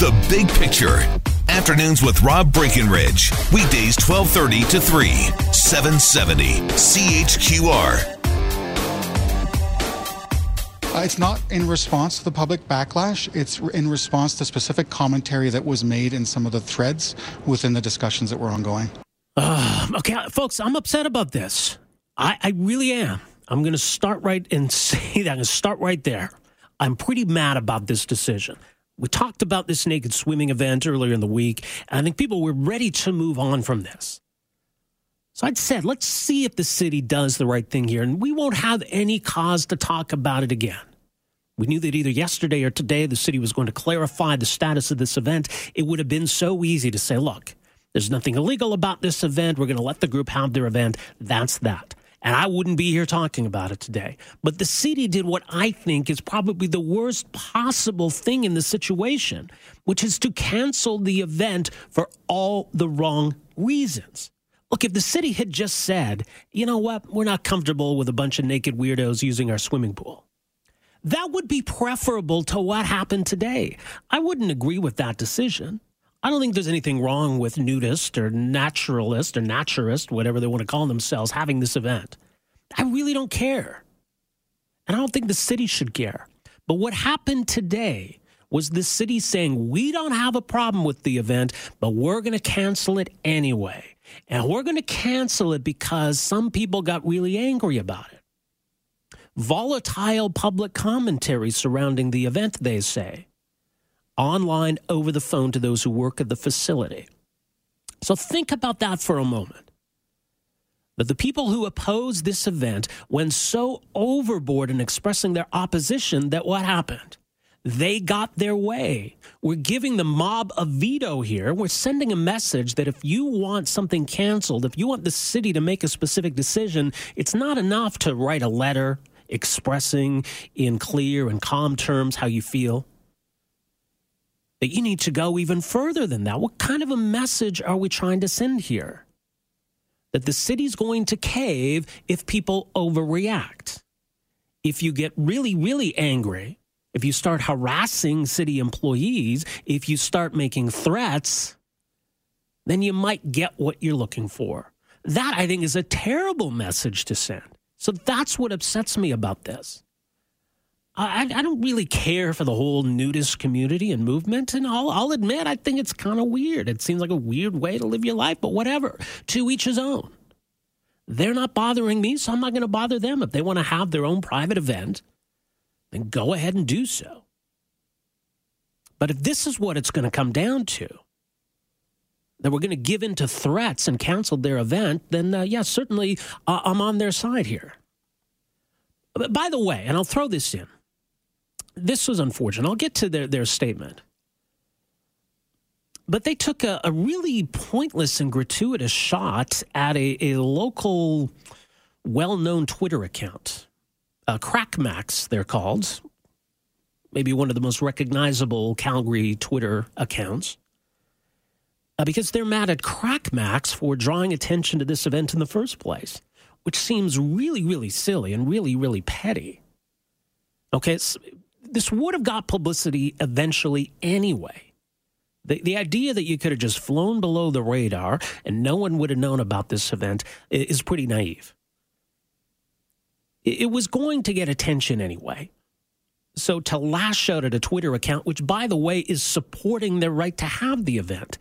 the big picture. Afternoons with Rob Breckenridge. Weekdays 1230 to 3, 770 CHQR. Uh, it's not in response to the public backlash. It's in response to specific commentary that was made in some of the threads within the discussions that were ongoing. Uh, okay, folks, I'm upset about this. I, I really am. I'm going to start right and say that. I'm going to start right there. I'm pretty mad about this decision. We talked about this naked swimming event earlier in the week, and I think people were ready to move on from this. So I'd said, let's see if the city does the right thing here, and we won't have any cause to talk about it again. We knew that either yesterday or today the city was going to clarify the status of this event. It would have been so easy to say, look, there's nothing illegal about this event. We're going to let the group have their event. That's that and I wouldn't be here talking about it today. But the city did what I think is probably the worst possible thing in the situation, which is to cancel the event for all the wrong reasons. Look, if the city had just said, you know what, we're not comfortable with a bunch of naked weirdos using our swimming pool, that would be preferable to what happened today. I wouldn't agree with that decision. I don't think there's anything wrong with nudist or naturalist or naturist, whatever they want to call themselves, having this event. I really don't care. And I don't think the city should care. But what happened today was the city saying, we don't have a problem with the event, but we're going to cancel it anyway. And we're going to cancel it because some people got really angry about it. Volatile public commentary surrounding the event, they say online over the phone to those who work at the facility. So think about that for a moment. That the people who opposed this event went so overboard in expressing their opposition that what happened? They got their way. We're giving the mob a veto here. We're sending a message that if you want something canceled, if you want the city to make a specific decision, it's not enough to write a letter expressing in clear and calm terms how you feel that you need to go even further than that. What kind of a message are we trying to send here? That the city's going to cave if people overreact. If you get really, really angry, if you start harassing city employees, if you start making threats, then you might get what you're looking for. That, I think, is a terrible message to send. So that's what upsets me about this. I, I don't really care for the whole nudist community and movement, and I'll, I'll admit I think it's kind of weird. It seems like a weird way to live your life, but whatever. To each his own. They're not bothering me, so I'm not going to bother them. If they want to have their own private event, then go ahead and do so. But if this is what it's going to come down to, that we're going to give in to threats and cancel their event, then uh, yes, yeah, certainly uh, I'm on their side here. By the way, and I'll throw this in this was unfortunate. I'll get to their, their statement. But they took a, a really pointless and gratuitous shot at a, a local, well known Twitter account. Uh, Crackmacs, they're called. Maybe one of the most recognizable Calgary Twitter accounts. Uh, because they're mad at Crackmacs for drawing attention to this event in the first place, which seems really, really silly and really, really petty. Okay, this would have got publicity eventually anyway. The, the idea that you could have just flown below the radar and no one would have known about this event is pretty naive. It, was going to get attention anyway. So to lash out at a Twitter account, which by the way is supporting their right to have the event,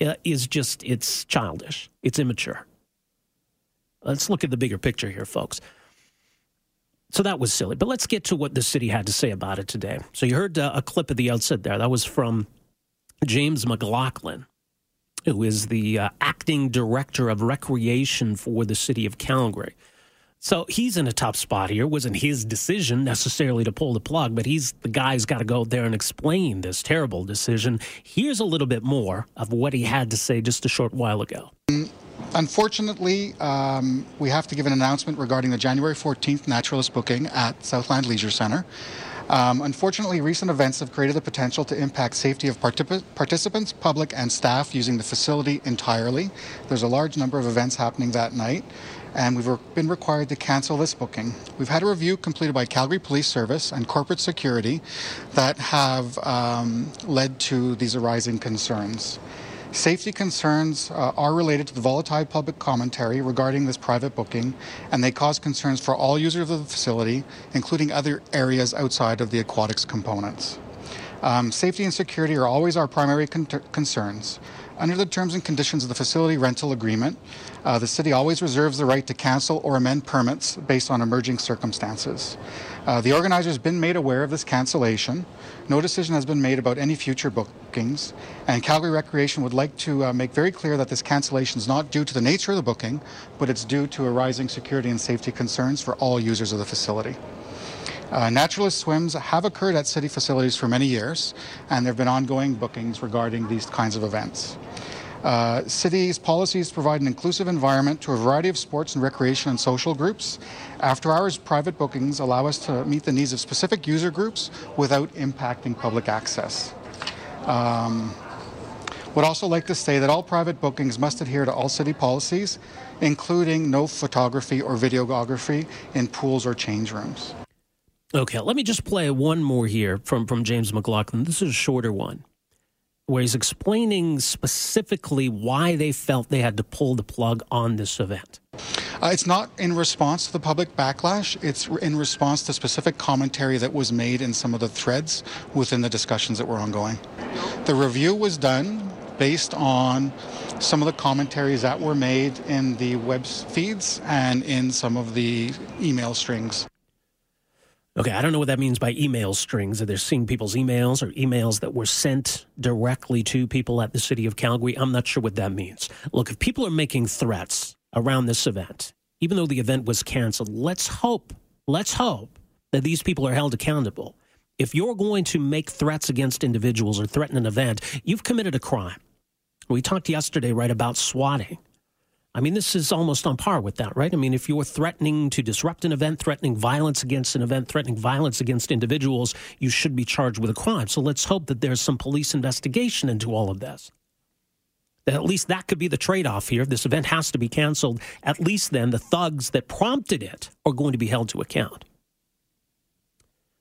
uh, is just, it's childish. It's immature. Let's look at the bigger picture here, folks. So that was silly. But let's get to what the city had to say about it today. So you heard uh, a clip at the outset there. That was from James McLaughlin, who is the uh, acting director of recreation for the city of Calgary. So he's in a tough spot here. It wasn't his decision necessarily to pull the plug, but he's the guy who's got to go there and explain this terrible decision. Here's a little bit more of what he had to say just a short while ago. Unfortunately, um, we have to give an announcement regarding the January 14th naturalist booking at Southland Leisure Centre. Um, unfortunately, recent events have created the potential to impact safety of particip- participants, public, and staff using the facility entirely. There's a large number of events happening that night, and we've been required to cancel this booking. We've had a review completed by Calgary Police Service and corporate security that have um, led to these arising concerns. Safety concerns uh, are related to the volatile public commentary regarding this private booking, and they cause concerns for all users of the facility, including other areas outside of the aquatics components. Um, safety and security are always our primary con- concerns. Under the terms and conditions of the facility rental agreement, uh, the city always reserves the right to cancel or amend permits based on emerging circumstances. Uh, the organizer has been made aware of this cancellation. No decision has been made about any future bookings, and Calgary Recreation would like to uh, make very clear that this cancellation is not due to the nature of the booking, but it's due to arising security and safety concerns for all users of the facility. Uh, naturalist swims have occurred at city facilities for many years, and there have been ongoing bookings regarding these kinds of events. Uh, cities' policies provide an inclusive environment to a variety of sports and recreation and social groups. After hours private bookings allow us to meet the needs of specific user groups without impacting public access. Um, would also like to say that all private bookings must adhere to all city policies, including no photography or videography in pools or change rooms. Okay, let me just play one more here from, from James McLaughlin. This is a shorter one where he's explaining specifically why they felt they had to pull the plug on this event. Uh, it's not in response to the public backlash. It's in response to specific commentary that was made in some of the threads within the discussions that were ongoing. The review was done based on some of the commentaries that were made in the web feeds and in some of the email strings. Okay, I don't know what that means by email strings. Are they seeing people's emails or emails that were sent directly to people at the city of Calgary? I'm not sure what that means. Look, if people are making threats around this event, even though the event was canceled, let's hope, let's hope that these people are held accountable. If you're going to make threats against individuals or threaten an event, you've committed a crime. We talked yesterday, right, about swatting. I mean, this is almost on par with that, right? I mean, if you're threatening to disrupt an event, threatening violence against an event, threatening violence against individuals, you should be charged with a crime. So let's hope that there's some police investigation into all of this. That at least that could be the trade off here. This event has to be canceled. At least then the thugs that prompted it are going to be held to account.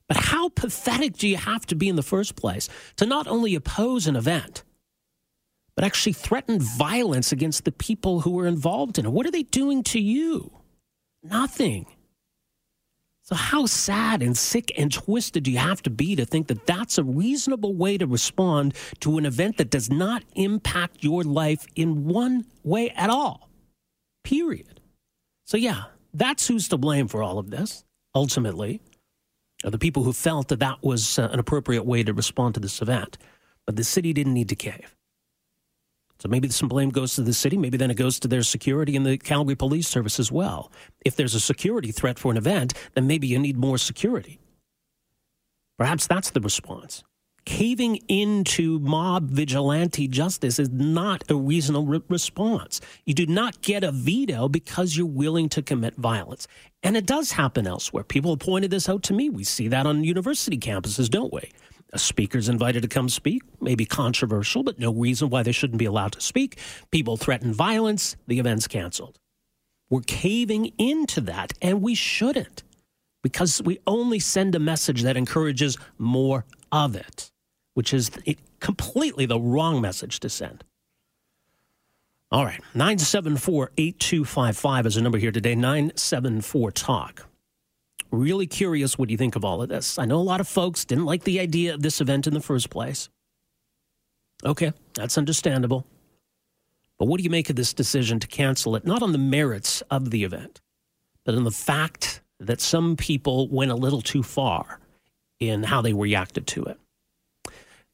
But how pathetic do you have to be in the first place to not only oppose an event, but actually threatened violence against the people who were involved in it. What are they doing to you? Nothing. So, how sad and sick and twisted do you have to be to think that that's a reasonable way to respond to an event that does not impact your life in one way at all? Period. So, yeah, that's who's to blame for all of this, ultimately, are the people who felt that that was uh, an appropriate way to respond to this event. But the city didn't need to cave. So maybe some blame goes to the city. Maybe then it goes to their security and the Calgary Police Service as well. If there's a security threat for an event, then maybe you need more security. Perhaps that's the response. Caving into mob vigilante justice is not a reasonable re- response. You do not get a veto because you're willing to commit violence. And it does happen elsewhere. People have pointed this out to me. We see that on university campuses, don't we? A speaker's invited to come speak, maybe controversial, but no reason why they shouldn't be allowed to speak. People threaten violence, the event's canceled. We're caving into that, and we shouldn't because we only send a message that encourages more of it, which is completely the wrong message to send. All right, 974 8255 is a number here today, 974 Talk. Really curious what you think of all of this. I know a lot of folks didn't like the idea of this event in the first place. Okay, that's understandable. But what do you make of this decision to cancel it, not on the merits of the event, but on the fact that some people went a little too far in how they reacted to it?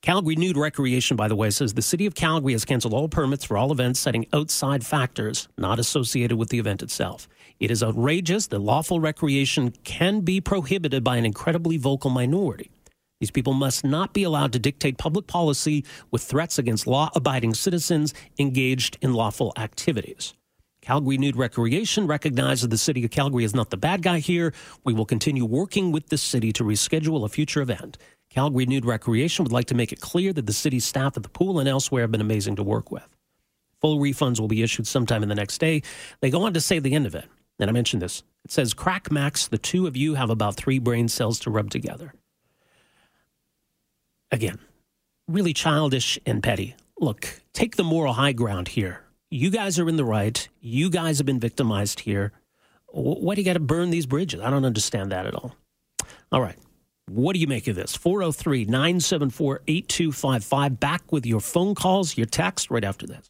Calgary Nude Recreation, by the way, says the city of Calgary has canceled all permits for all events citing outside factors not associated with the event itself. It is outrageous that lawful recreation can be prohibited by an incredibly vocal minority. These people must not be allowed to dictate public policy with threats against law abiding citizens engaged in lawful activities. Calgary Nude Recreation recognizes the city of Calgary is not the bad guy here. We will continue working with the city to reschedule a future event. Calgary Nude Recreation would like to make it clear that the city staff at the pool and elsewhere have been amazing to work with. Full refunds will be issued sometime in the next day. They go on to say the end of it, and I mentioned this. It says, Crackmacs, the two of you have about three brain cells to rub together. Again, really childish and petty. Look, take the moral high ground here. You guys are in the right. You guys have been victimized here. Why do you got to burn these bridges? I don't understand that at all. All right. What do you make of this? 403 974 8255. Back with your phone calls, your text right after this.